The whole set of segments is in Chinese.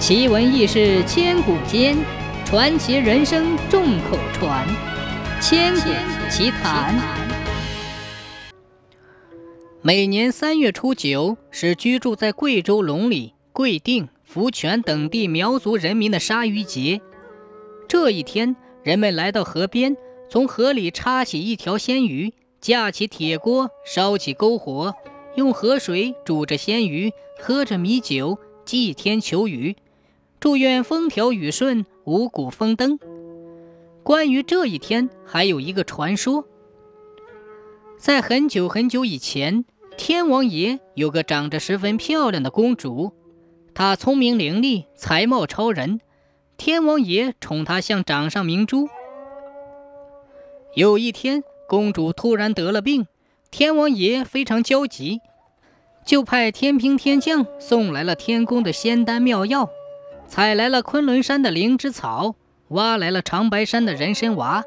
奇闻异事千古间，传奇人生众口传。千古奇谈。每年三月初九是居住在贵州龙里、贵定、福泉等地苗族人民的杀鱼节。这一天，人们来到河边，从河里插起一条鲜鱼，架起铁锅，烧起篝火，用河水煮着鲜鱼，喝着米酒，祭天求雨。祝愿风调雨顺，五谷丰登。关于这一天，还有一个传说：在很久很久以前，天王爷有个长着十分漂亮的公主，她聪明伶俐，才貌超人，天王爷宠她像掌上明珠。有一天，公主突然得了病，天王爷非常焦急，就派天兵天将送来了天宫的仙丹妙药。采来了昆仑山的灵芝草，挖来了长白山的人参娃，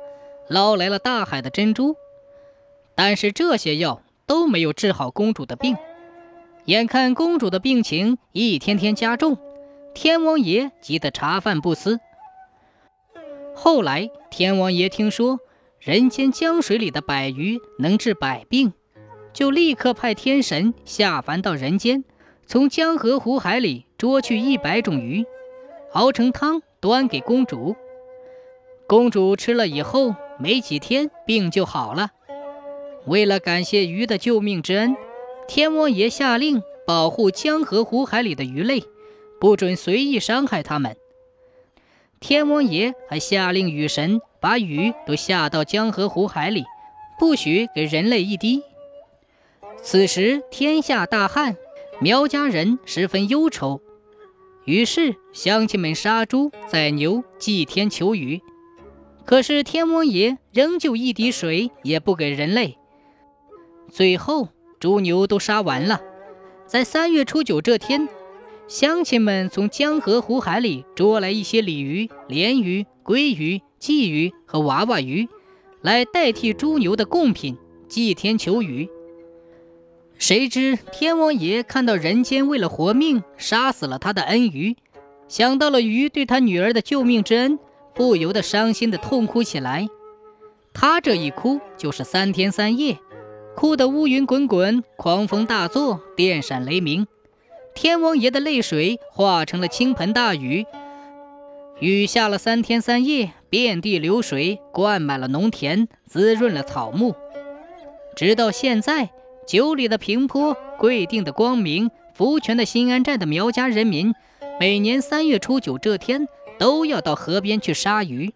捞来了大海的珍珠，但是这些药都没有治好公主的病。眼看公主的病情一天天加重，天王爷急得茶饭不思。后来，天王爷听说人间江水里的百鱼能治百病，就立刻派天神下凡到人间，从江河湖海里捉去一百种鱼。熬成汤，端给公主。公主吃了以后，没几天病就好了。为了感谢鱼的救命之恩，天王爷下令保护江河湖海里的鱼类，不准随意伤害它们。天王爷还下令雨神把雨都下到江河湖海里，不许给人类一滴。此时天下大旱，苗家人十分忧愁。于是，乡亲们杀猪宰牛祭天求雨，可是天王爷仍旧一滴水也不给人类。最后，猪牛都杀完了。在三月初九这天，乡亲们从江河湖海里捉来一些鲤鱼、鲢鱼、鲑鱼、鲫鱼和娃娃鱼，来代替猪牛的贡品，祭天求雨。谁知天王爷看到人间为了活命杀死了他的恩鱼，想到了鱼对他女儿的救命之恩，不由得伤心的痛哭起来。他这一哭就是三天三夜，哭得乌云滚滚，狂风大作，电闪雷鸣。天王爷的泪水化成了倾盆大雨，雨下了三天三夜，遍地流水，灌满了农田，滋润了草木，直到现在。九里的平坡，贵定的光明，福泉的新安寨的苗家人民，每年三月初九这天，都要到河边去杀鱼。